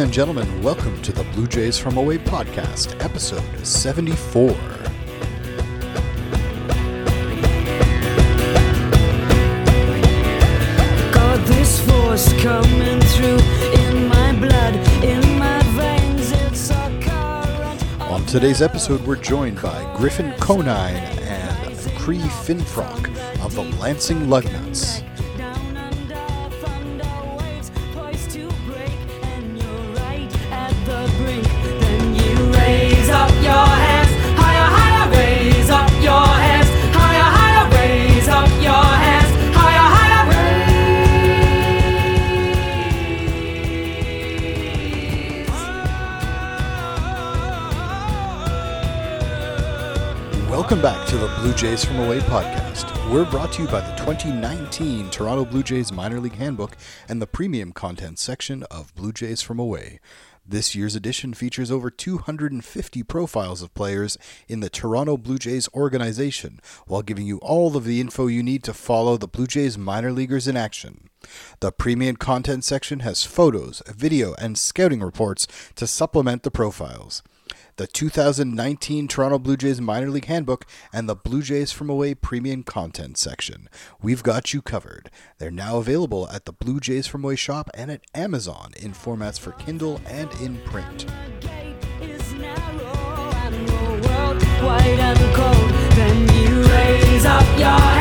Ladies and gentlemen, welcome to the Blue Jays from Away podcast, episode 74. Got this force coming through in my blood, in my veins. It's a current. On today's episode, we're joined by Griffin Conine and Cree Finfrock of the Lansing Lugnuts. Welcome back to the Blue Jays from Away podcast. We're brought to you by the 2019 Toronto Blue Jays Minor League Handbook and the premium content section of Blue Jays from Away. This year's edition features over 250 profiles of players in the Toronto Blue Jays organization while giving you all of the info you need to follow the Blue Jays minor leaguers in action. The premium content section has photos, video, and scouting reports to supplement the profiles the 2019 Toronto Blue Jays Minor League Handbook, and the Blue Jays from Away Premium Content section. We've got you covered. They're now available at the Blue Jays from Away shop and at Amazon in formats for Kindle and in print. cold. Then you raise up your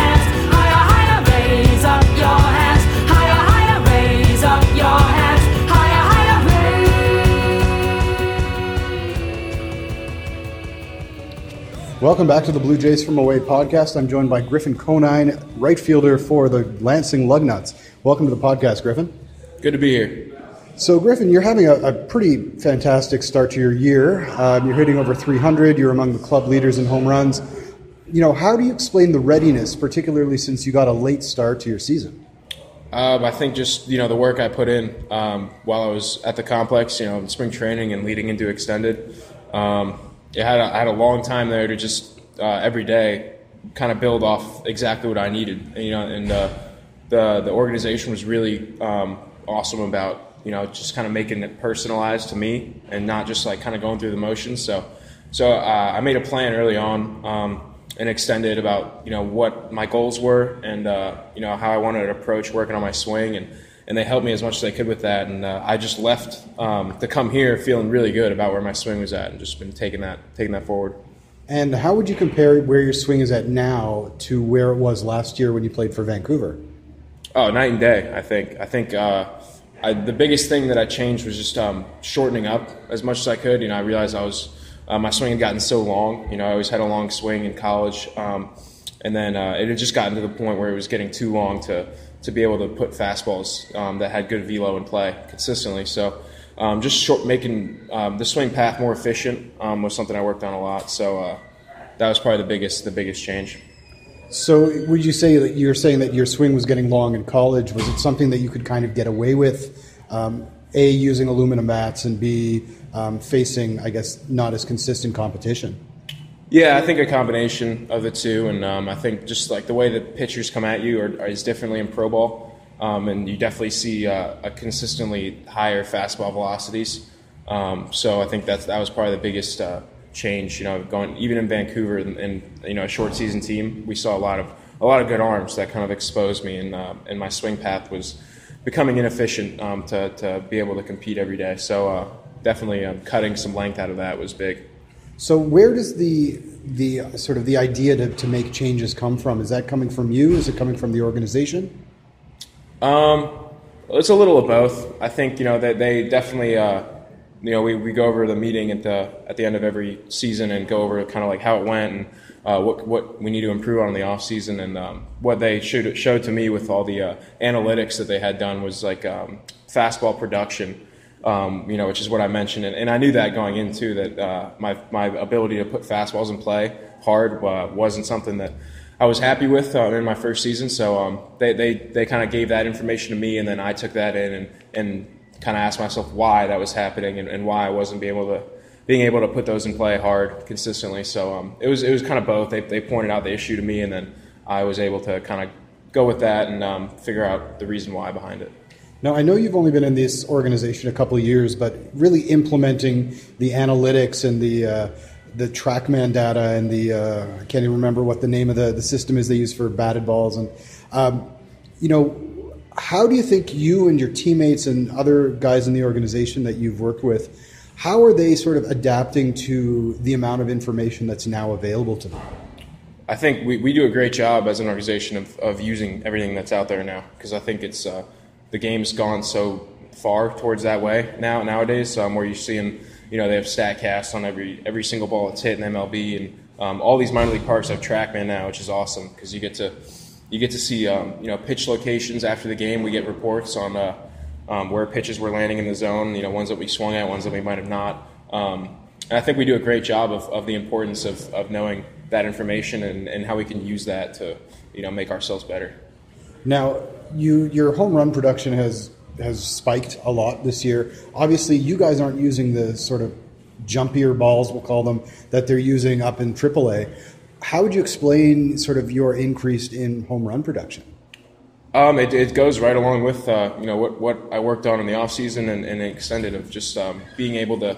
Welcome back to the Blue Jays from Away podcast. I'm joined by Griffin Conine, right fielder for the Lansing Lugnuts. Welcome to the podcast, Griffin. Good to be here. So, Griffin, you're having a, a pretty fantastic start to your year. Um, you're hitting over 300. You're among the club leaders in home runs. You know, how do you explain the readiness, particularly since you got a late start to your season? Um, I think just you know the work I put in um, while I was at the complex, you know, spring training and leading into extended. Um, it had a, I had a long time there to just uh, every day kind of build off exactly what I needed. And, you know, and uh, the the organization was really um, awesome about you know just kind of making it personalized to me and not just like kind of going through the motions. So so uh, I made a plan early on. Um, and extended about you know what my goals were and uh, you know how I wanted to approach working on my swing and and they helped me as much as they could with that and uh, I just left um, to come here feeling really good about where my swing was at and just been taking that taking that forward. And how would you compare where your swing is at now to where it was last year when you played for Vancouver? Oh, night and day. I think. I think uh, I, the biggest thing that I changed was just um, shortening up as much as I could. You know, I realized I was uh, my swing had gotten so long. You know, I always had a long swing in college, um, and then uh, it had just gotten to the point where it was getting too long to to be able to put fastballs um, that had good velo in play consistently. So. Um, just short, making um, the swing path more efficient um, was something I worked on a lot. So uh, that was probably the biggest the biggest change. So, would you say that you're saying that your swing was getting long in college? Was it something that you could kind of get away with? Um, a, using aluminum bats, and B, um, facing, I guess, not as consistent competition? Yeah, I think a combination of the two, and um, I think just like the way that pitchers come at you are, is differently in pro ball, um, and you definitely see uh, a consistently higher fastball velocities. Um, so I think that's that was probably the biggest uh, change. You know, going even in Vancouver and, and you know a short season team, we saw a lot of a lot of good arms that kind of exposed me, and uh, and my swing path was becoming inefficient um, to to be able to compete every day. So uh, definitely um, cutting some length out of that was big. So, where does the the sort of the idea to, to make changes come from? Is that coming from you? Is it coming from the organization? Um, it's a little of both. I think you know that they definitely, uh, you know, we, we go over the meeting at the at the end of every season and go over kind of like how it went and uh, what what we need to improve on in the off season and um, what they showed showed to me with all the uh, analytics that they had done was like um, fastball production. Um, you know, which is what I mentioned, and, and I knew that going into that uh, my my ability to put fastballs in play hard uh, wasn't something that I was happy with uh, in my first season. So um, they they, they kind of gave that information to me, and then I took that in and, and kind of asked myself why that was happening and, and why I wasn't being able to being able to put those in play hard consistently. So um, it was it was kind of both. They, they pointed out the issue to me, and then I was able to kind of go with that and um, figure out the reason why behind it. Now, I know you've only been in this organization a couple years, but really implementing the analytics and the uh, the TrackMan data and the uh, I can't even remember what the name of the, the system is they use for batted balls and um, you know how do you think you and your teammates and other guys in the organization that you've worked with how are they sort of adapting to the amount of information that's now available to them? I think we, we do a great job as an organization of, of using everything that's out there now because I think it's uh, the game's gone so far towards that way now nowadays um, where you're seeing you know they have Statcast on every every single ball that's hit in MLB and um, all these minor league parks have TrackMan now, which is awesome because you get to you get to see um, you know pitch locations after the game. We get reports on uh, um, where pitches were landing in the zone. You know ones that we swung at, ones that we might have not. Um, and I think we do a great job of, of the importance of, of knowing that information and, and how we can use that to you know make ourselves better. Now, you your home run production has has spiked a lot this year. Obviously, you guys aren't using the sort of jumpier balls, we'll call them, that they're using up in AAA. How would you explain sort of your increase in home run production? Um, it, it goes right along with uh, you know what, what I worked on in the off season and, and extended of just um, being able to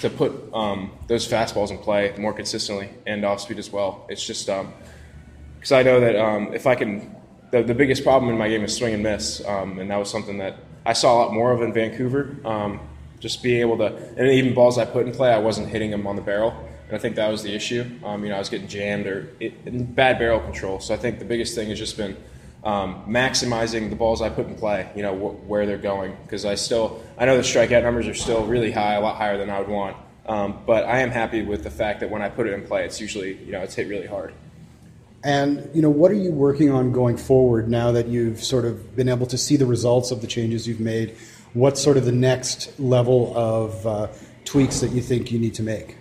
to put um, those fastballs in play more consistently and off speed as well. It's just because I know that um, if I can, the, the biggest problem in my game is swing and miss, um, and that was something that I saw a lot more of in Vancouver. Um, just being able to, and even balls I put in play, I wasn't hitting them on the barrel, and I think that was the issue. Um, you know, I was getting jammed or it, bad barrel control. So I think the biggest thing has just been um, maximizing the balls I put in play. You know, wh- where they're going because I still, I know the strikeout numbers are still really high, a lot higher than I would want. Um, but I am happy with the fact that when I put it in play, it's usually, you know, it's hit really hard. And you know, what are you working on going forward now that you've sort of been able to see the results of the changes you've made? What's sort of the next level of uh, tweaks that you think you need to make?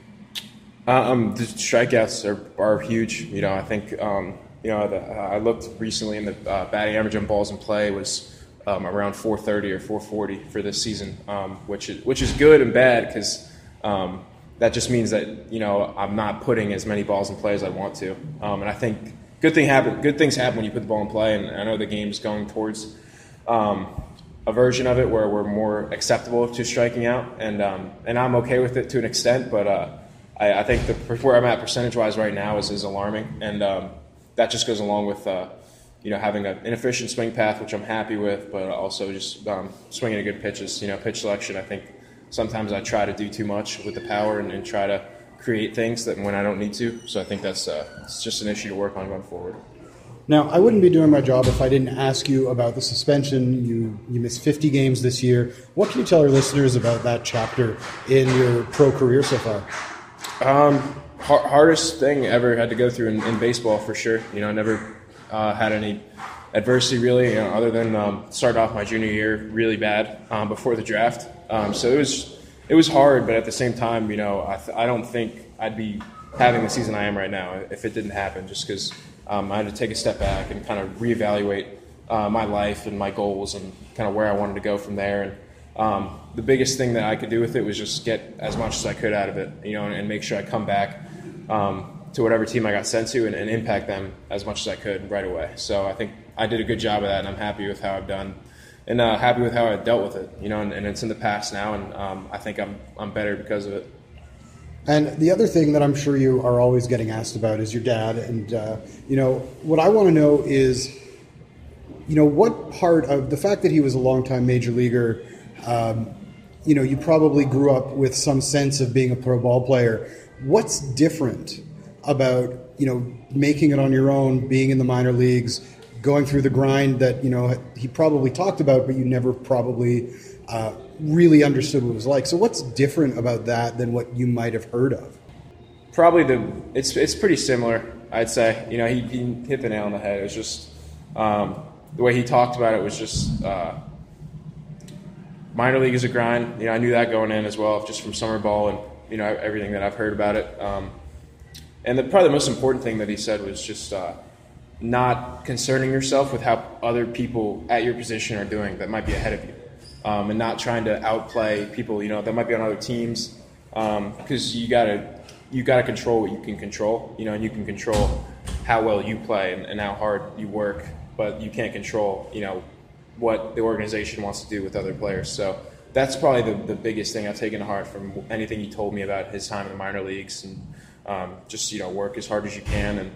Uh, um, the strikeouts are, are huge. You know, I think um, you know the, I looked recently, and the uh, batting average on balls in play was um, around 430 or 440 for this season, um, which is which is good and bad because um, that just means that you know I'm not putting as many balls in play as I want to, um, and I think good thing happen. Good things happen when you put the ball in play, and I know the game's going towards um, a version of it where we're more acceptable to striking out, and um, and I'm okay with it to an extent, but uh, I, I, think the where I'm at percentage wise right now is is alarming, and um, that just goes along with. Uh, you know, having an inefficient swing path, which I'm happy with, but also just um, swinging a good pitches. You know, pitch selection. I think sometimes I try to do too much with the power and, and try to create things that when I don't need to. So I think that's uh, it's just an issue to work on going forward. Now, I wouldn't be doing my job if I didn't ask you about the suspension. You you missed 50 games this year. What can you tell our listeners about that chapter in your pro career so far? Um, har- hardest thing ever had to go through in, in baseball for sure. You know, I never uh, had any adversity really, you know, other than um, start off my junior year really bad um, before the draft. Um, so it was it was hard, but at the same time, you know, I, th- I don't think I'd be having the season I am right now if it didn't happen. Just because um, I had to take a step back and kind of reevaluate uh, my life and my goals and kind of where I wanted to go from there. And um, the biggest thing that I could do with it was just get as much as I could out of it, you know, and, and make sure I come back um, to whatever team I got sent to and, and, impact them as much as I could right away. So I think I did a good job of that, and I'm happy with how I've done and uh, happy with how I dealt with it. You know, and, and it's in the past now, and um, I think I'm I'm better because of it. And the other thing that I'm sure you are always getting asked about is your dad. And uh, you know, what I want to know is, you know, what part of the fact that he was a longtime major leaguer. Um, you know, you probably grew up with some sense of being a pro ball player. What's different about you know making it on your own, being in the minor leagues, going through the grind that you know he probably talked about, but you never probably uh, really understood what it was like. So, what's different about that than what you might have heard of? Probably the it's it's pretty similar. I'd say you know he, he hit the nail on the head. It was just um, the way he talked about it was just uh, minor league is a grind. You know I knew that going in as well, just from summer ball and you know everything that I've heard about it. Um, and the, probably the most important thing that he said was just uh, not concerning yourself with how other people at your position are doing that might be ahead of you, um, and not trying to outplay people you know that might be on other teams because um, you gotta you gotta control what you can control, you know, and you can control how well you play and, and how hard you work, but you can't control you know what the organization wants to do with other players. So that's probably the, the biggest thing I've taken to heart from anything he told me about his time in the minor leagues, and um, just you know work as hard as you can and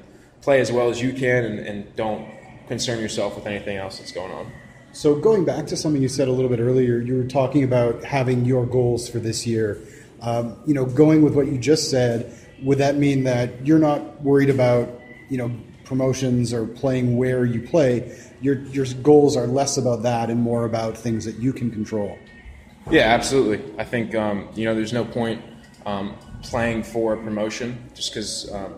play as well as you can, and, and don't concern yourself with anything else that's going on. So going back to something you said a little bit earlier, you were talking about having your goals for this year. Um, you know, going with what you just said, would that mean that you're not worried about you know promotions or playing where you play? Your your goals are less about that and more about things that you can control. Yeah, absolutely. I think um, you know there's no point um, playing for a promotion just because um,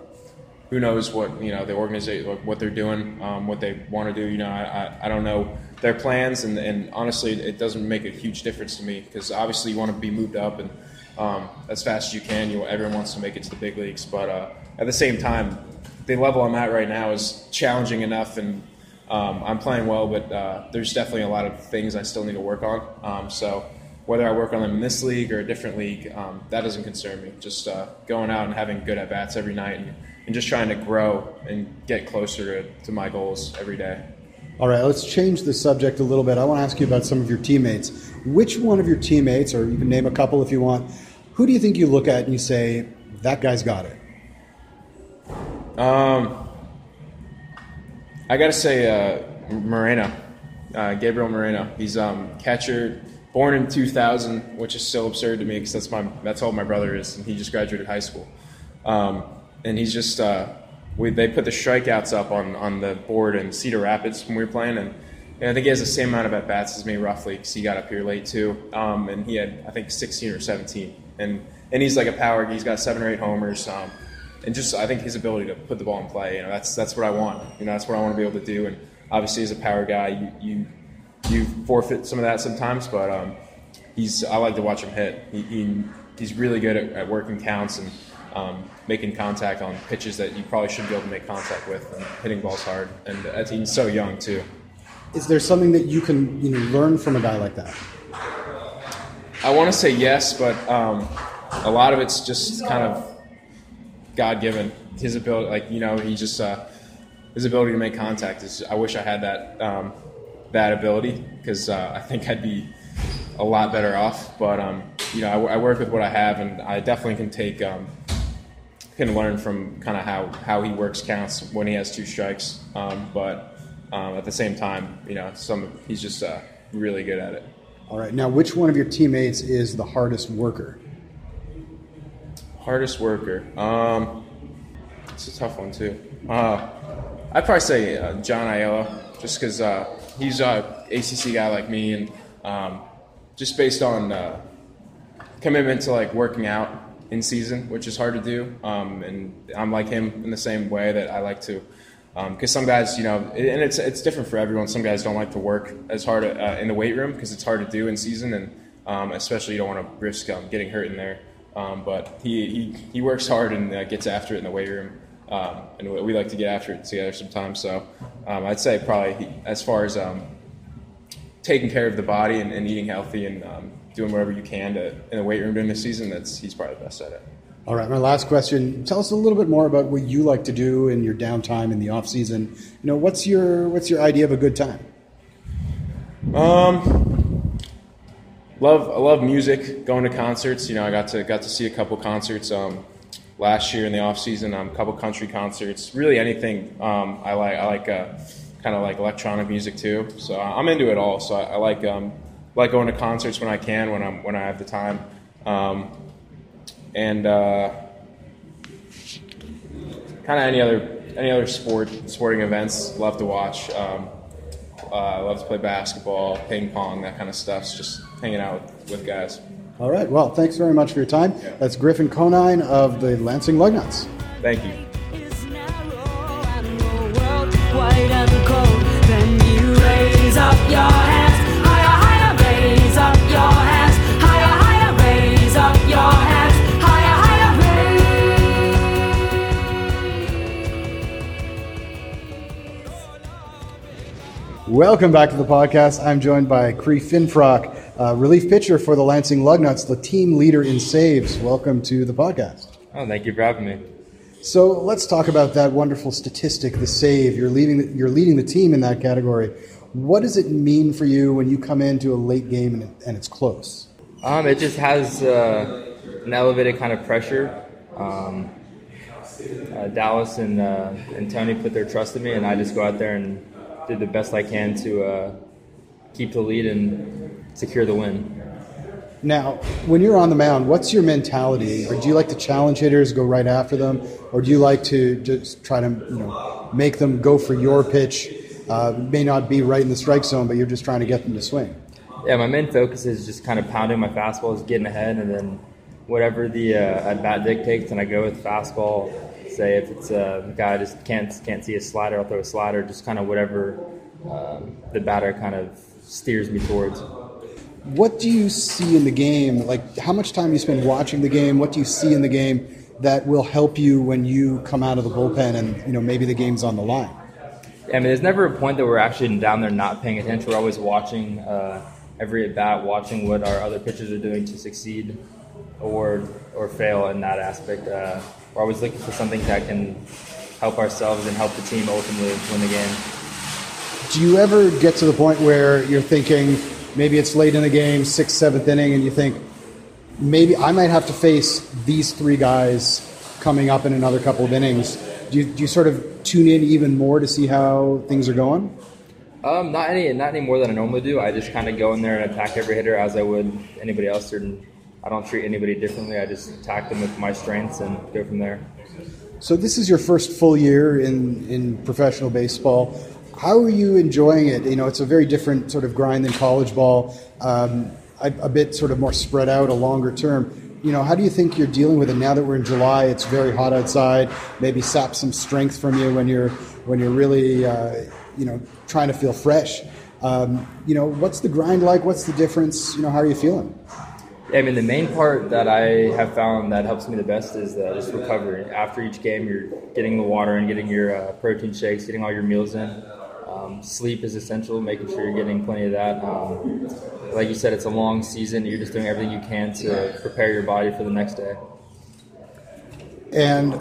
who knows what you know the organization what they're doing, um, what they want to do. You know, I, I, don't know their plans, and, and honestly, it doesn't make a huge difference to me because obviously you want to be moved up and um, as fast as you can. You everyone wants to make it to the big leagues, but uh, at the same time, the level I'm at right now is challenging enough, and um, I'm playing well, but uh, there's definitely a lot of things I still need to work on. Um, so whether I work on them in this league or a different league, um, that doesn't concern me. Just uh, going out and having good at bats every night, and, and just trying to grow and get closer to, to my goals every day. All right, let's change the subject a little bit. I want to ask you about some of your teammates. Which one of your teammates, or you can name a couple if you want, who do you think you look at and you say, that guy's got it? Um, I gotta say, uh, Moreno, uh, Gabriel Moreno. He's um, catcher, born in 2000, which is still absurd to me because that's my that's how old my brother is, and he just graduated high school. Um, and he's just uh, we, they put the strikeouts up on on the board in Cedar Rapids when we were playing, and, and I think he has the same amount of at bats as me roughly because he got up here late too. Um, and he had I think 16 or 17, and and he's like a power. Guy, he's got seven or eight homers. Um, and just I think his ability to put the ball in play, you know, that's that's what I want. You know, that's what I want to be able to do. And obviously, as a power guy, you you, you forfeit some of that sometimes, but um, he's I like to watch him hit. He, he he's really good at, at working counts and um, making contact on pitches that you probably shouldn't be able to make contact with, and hitting balls hard. And uh, he's so young too. Is there something that you can you know learn from a guy like that? I want to say yes, but um, a lot of it's just kind of God given. His ability, like you know, he just uh, his ability to make contact is. I wish I had that um, that ability because uh, I think I'd be a lot better off. But um, you know, I, I, work with what I have, and I definitely can take um, can learn from kind of how how he works counts when he has two strikes. Um, but um, at the same time, you know, some he's just uh, really good at it. All right. Now, which one of your teammates is the hardest worker? Hardest worker. Um, it's a tough one too. Uh, I'd probably say uh, John Ayala, just because uh, he's a ACC guy like me, and um, just based on uh, commitment to like working out in season, which is hard to do. Um, and I'm like him in the same way that I like to. Because some guys, you know, and it's it's different for everyone. Some guys don't like to work as hard uh, in the weight room because it's hard to do in season, and um, especially you don't want to risk um, getting hurt in there. Um, but he, he, he works hard and uh, gets after it in the weight room. Um, and we like to get after it together sometimes. So um, I'd say probably as far as um, taking care of the body and, and eating healthy and um, doing whatever you can to in the weight room during the season, that's he's probably the best at it. All right, my last question. Tell us a little bit more about what you like to do in your downtime in the off season. You know, what's your what's your idea of a good time? Um, love I love music, going to concerts. You know, I got to got to see a couple concerts um, last year in the off season. Um, a couple country concerts. Really anything. Um, I like I like uh, kind of like electronic music too. So I'm into it all. So I, I like um, like going to concerts when I can when I'm when I have the time. Um, and uh, kind of any other any other sport sporting events. Love to watch. Um, uh, I love to play basketball, ping pong, that kind of stuff. It's just hanging out with, with guys. All right. Well, thanks very much for your time. That's Griffin Conine of the Lansing Lugnuts. Thank you. is narrow and Welcome back to the podcast. I'm joined by Cree Finfrock, uh, relief pitcher for the Lansing Lugnuts, the team leader in saves. Welcome to the podcast. Oh, thank you for having me. So let's talk about that wonderful statistic, the save. You're leading, the, you're leading the team in that category. What does it mean for you when you come into a late game and, it, and it's close? Um, it just has uh, an elevated kind of pressure. Um, uh, Dallas and, uh, and Tony put their trust in me, and I just go out there and do the best I can to uh, keep the lead and secure the win. Now, when you're on the mound, what's your mentality? Or do you like to challenge hitters, go right after them, or do you like to just try to you know make them go for your pitch? Uh, may not be right in the strike zone, but you're just trying to get them to swing. Yeah, my main focus is just kind of pounding my fastballs, getting ahead, and then whatever the uh, at bat dictates, and I go with fastball. Say if it's a guy just can't can't see a slider, I'll throw a slider. Just kind of whatever um, the batter kind of steers me towards. What do you see in the game? Like, how much time you spend watching the game? What do you see in the game that will help you when you come out of the bullpen and you know maybe the game's on the line? I mean, there's never a point that we're actually down there not paying attention. We're always watching uh, every at bat, watching what our other pitchers are doing to succeed or or fail in that aspect. Uh, we're always looking for something that can help ourselves and help the team ultimately win the game. Do you ever get to the point where you're thinking maybe it's late in the game, sixth, seventh inning, and you think maybe I might have to face these three guys coming up in another couple of innings? Do you, do you sort of tune in even more to see how things are going? Um, not any, not any more than I normally do. I just kind of go in there and attack every hitter as I would anybody else. And I don't treat anybody differently. I just attack them with my strengths and go from there. So this is your first full year in, in professional baseball. How are you enjoying it? You know, it's a very different sort of grind than college ball, um, a, a bit sort of more spread out, a longer term. You know, how do you think you're dealing with it now that we're in July? It's very hot outside. Maybe sap some strength from you when you're when you're really, uh, you know, trying to feel fresh. Um, you know, what's the grind like? What's the difference? You know, how are you feeling? I mean, the main part that I have found that helps me the best is uh, just recovery. After each game, you're getting the water and getting your uh, protein shakes, getting all your meals in. Um, sleep is essential, making sure you're getting plenty of that. Um, like you said, it's a long season. You're just doing everything you can to prepare your body for the next day. And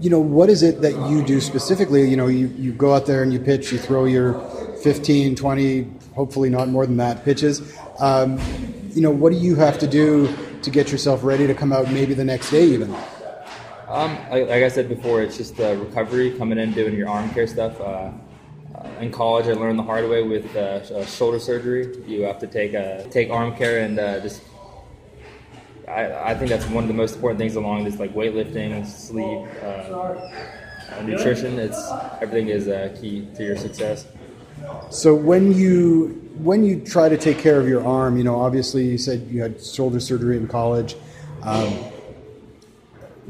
you know, what is it that you do specifically? You know, you, you go out there and you pitch, you throw your 15, 20, hopefully not more than that pitches. Um, you know, what do you have to do to get yourself ready to come out maybe the next day even? Um, like, like I said before, it's just the recovery, coming in, doing your arm care stuff. Uh, uh, in college, I learned the hard way with uh, uh, shoulder surgery. You have to take uh, take arm care and uh, just. I, I think that's one of the most important things along this, like weightlifting, sleep, uh, uh, nutrition. It's everything is uh, key to your success. So when you when you try to take care of your arm, you know, obviously you said you had shoulder surgery in college. Um,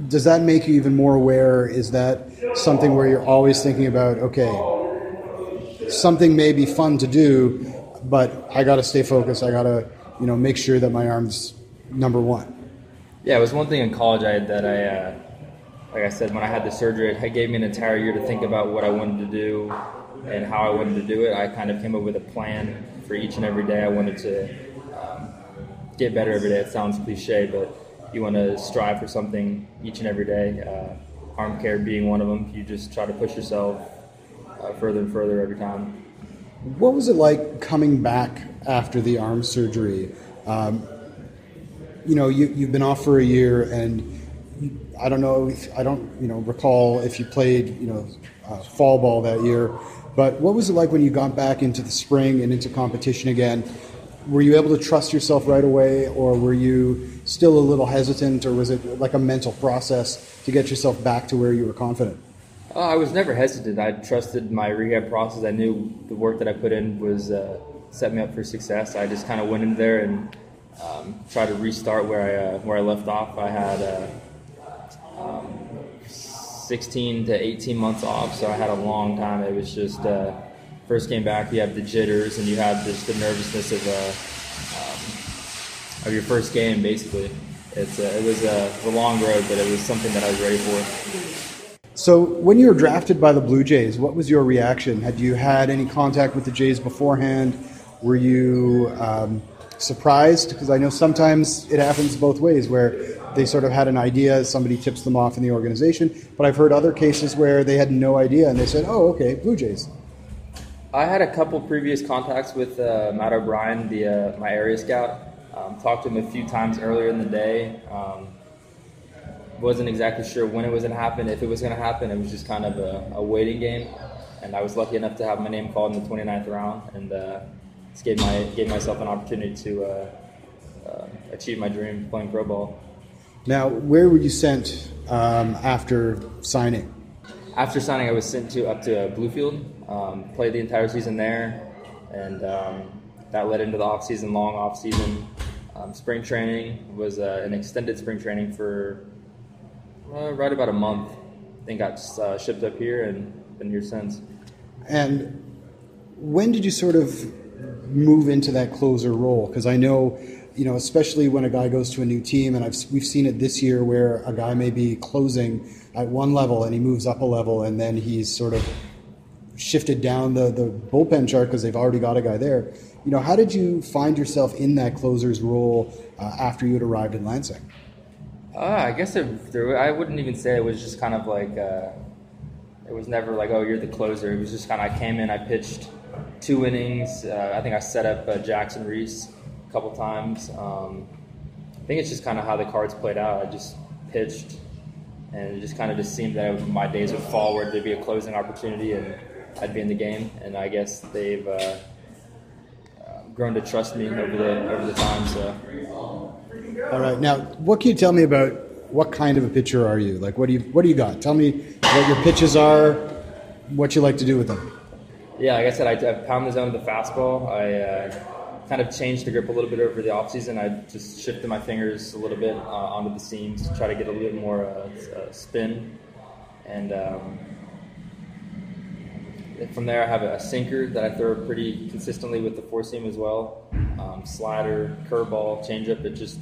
does that make you even more aware? Is that something where you're always thinking about, okay, something may be fun to do, but I got to stay focused. I got to, you know, make sure that my arm's number one. Yeah, it was one thing in college I that I, uh, like I said, when I had the surgery, it gave me an entire year to think about what I wanted to do and how I wanted to do it. I kind of came up with a plan for each and every day. I wanted to um, get better every day. It sounds cliche, but you want to strive for something each and every day. Uh, arm care being one of them. You just try to push yourself uh, further and further every time. What was it like coming back after the arm surgery? Um, you know, you, you've been off for a year, and I don't know if I don't, you know, recall if you played, you know, uh, fall ball that year. But what was it like when you got back into the spring and into competition again? Were you able to trust yourself right away, or were you still a little hesitant, or was it like a mental process to get yourself back to where you were confident? Uh, I was never hesitant. I trusted my rehab process. I knew the work that I put in was uh, set me up for success. I just kind of went in there and um, tried to restart where I uh, where I left off. I had uh, um, 16 to 18 months off, so I had a long time. It was just uh, first came back. You have the jitters and you have just the nervousness of uh, um, of your first game. Basically, it's uh, it was a, a long road, but it was something that I was ready for. So, when you were drafted by the Blue Jays, what was your reaction? Had you had any contact with the Jays beforehand? Were you um, surprised? Because I know sometimes it happens both ways, where they sort of had an idea, somebody tips them off in the organization. But I've heard other cases where they had no idea and they said, "Oh, okay, Blue Jays." I had a couple previous contacts with uh, Matt O'Brien, the uh, my area scout. Um, talked to him a few times earlier in the day. Um, wasn't exactly sure when it was going to happen, if it was going to happen. It was just kind of a, a, waiting game, and I was lucky enough to have my name called in the 29th round, and uh, just gave my gave myself an opportunity to uh, uh, achieve my dream playing pro ball. Now, where were you sent um, after signing? After signing, I was sent to up to Bluefield, um, played the entire season there, and um, that led into the off season, long off season. Um, spring training was uh, an extended spring training for uh, right about a month. Then got uh, shipped up here and been here since. And when did you sort of move into that closer role? Because I know, you know, especially when a guy goes to a new team, and I've, we've seen it this year where a guy may be closing at one level and he moves up a level, and then he's sort of shifted down the, the bullpen chart because they've already got a guy there. You know, how did you find yourself in that closer's role uh, after you had arrived in Lansing? Uh, I guess it, there, I wouldn't even say it was just kind of like uh, it was never like oh you're the closer. It was just kind of I came in, I pitched two innings. Uh, I think I set up uh, Jackson Rees a couple times. Um, I think it's just kind of how the cards played out. I just pitched, and it just kind of just seemed that my days would fall where there'd be a closing opportunity and I'd be in the game. And I guess they've uh, grown to trust me over the over the time. So. All right. Now, what can you tell me about what kind of a pitcher are you? Like, what do you what do you got? Tell me what your pitches are, what you like to do with them. Yeah, like I said, I, I pound the zone with the fastball. I uh, kind of changed the grip a little bit over the offseason. I just shifted my fingers a little bit uh, onto the seams to try to get a little bit more uh, uh spin. And um, from there, I have a sinker that I throw pretty consistently with the four seam as well. Um, slider, curveball, changeup. It just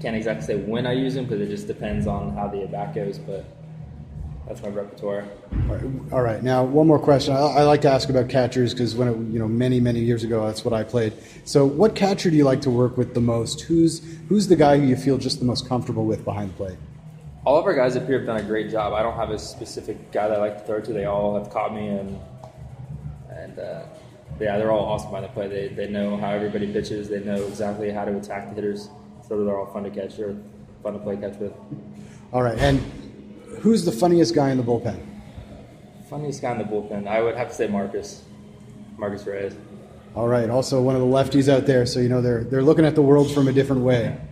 can't exactly say when I use them because it just depends on how the at bat goes, but that's my repertoire. All right. All right. Now, one more question. I, I like to ask about catchers because when it, you know many many years ago, that's what I played. So, what catcher do you like to work with the most? Who's who's the guy who you feel just the most comfortable with behind the plate? All of our guys up here have done a great job. I don't have a specific guy that I like to throw to. They all have caught me, and and uh, yeah, they're all awesome behind the plate. They they know how everybody pitches. They know exactly how to attack the hitters so they're all fun to catch or fun to play catch with. All right, and who's the funniest guy in the bullpen? Funniest guy in the bullpen, I would have to say Marcus, Marcus Reyes. All right, also one of the lefties out there, so you know they're they're looking at the world from a different way.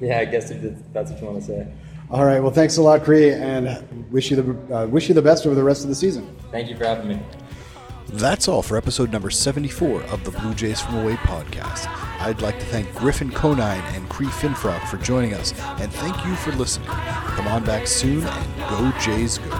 Yeah, I guess that's what you want to say. All right, well, thanks a lot, Cree, and wish you the uh, wish you the best over the rest of the season. Thank you for having me. That's all for episode number 74 of the Blue Jays from Away podcast. I'd like to thank Griffin Conine and Cree Finfrock for joining us, and thank you for listening. Come on back soon and go Jays go.